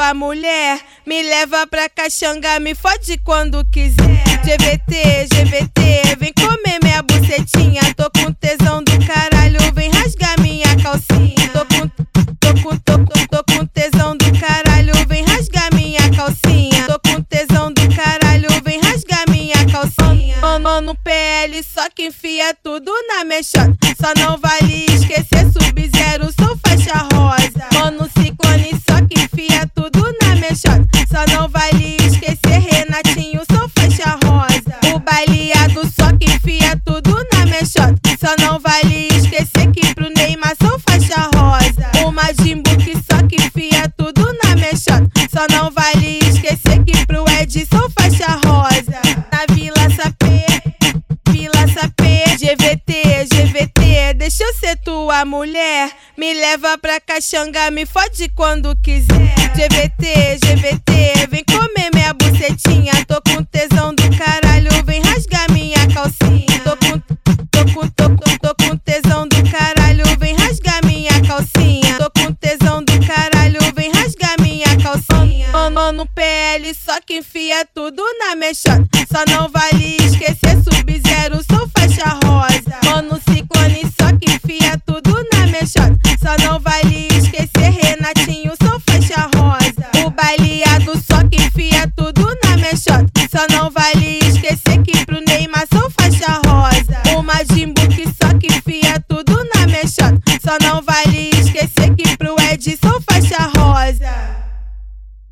tua mulher. Me leva pra caixanga, me fode quando quiser. GVT, GVT, vem comer minha bucetinha. Tô com tesão do caralho, vem rasgar minha calcinha. Tô com, tô com, tô com, tô com tesão do caralho, vem rasgar minha calcinha. Tô com tesão do caralho, vem rasgar minha calcinha. Mano, no PL, só que enfia tudo na mexota. Só não vale Só não vale esquecer que pro Neymar sou faixa rosa. O Majimbu que só que enfia tudo na mexota. Só não vale esquecer que pro Ed sou faixa rosa. Na Vila Sapê, Vila Sapê, GVT, GVT, deixa eu ser tua mulher. Me leva pra caixanga, me fode quando quiser. GVT, no PL, só que enfia tudo na mexota. Só não vale esquecer sub-zero, sou faixa rosa. Mano, ciclone, só que enfia tudo na mexota. Só não vale esquecer Renatinho, sou faixa rosa. O baleado, só que enfia tudo na mexota. Só não